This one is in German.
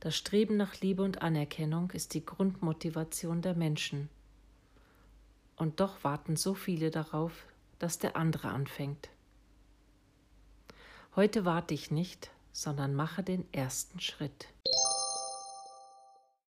Das Streben nach Liebe und Anerkennung ist die Grundmotivation der Menschen. Und doch warten so viele darauf, dass der andere anfängt. Heute warte ich nicht, sondern mache den ersten Schritt.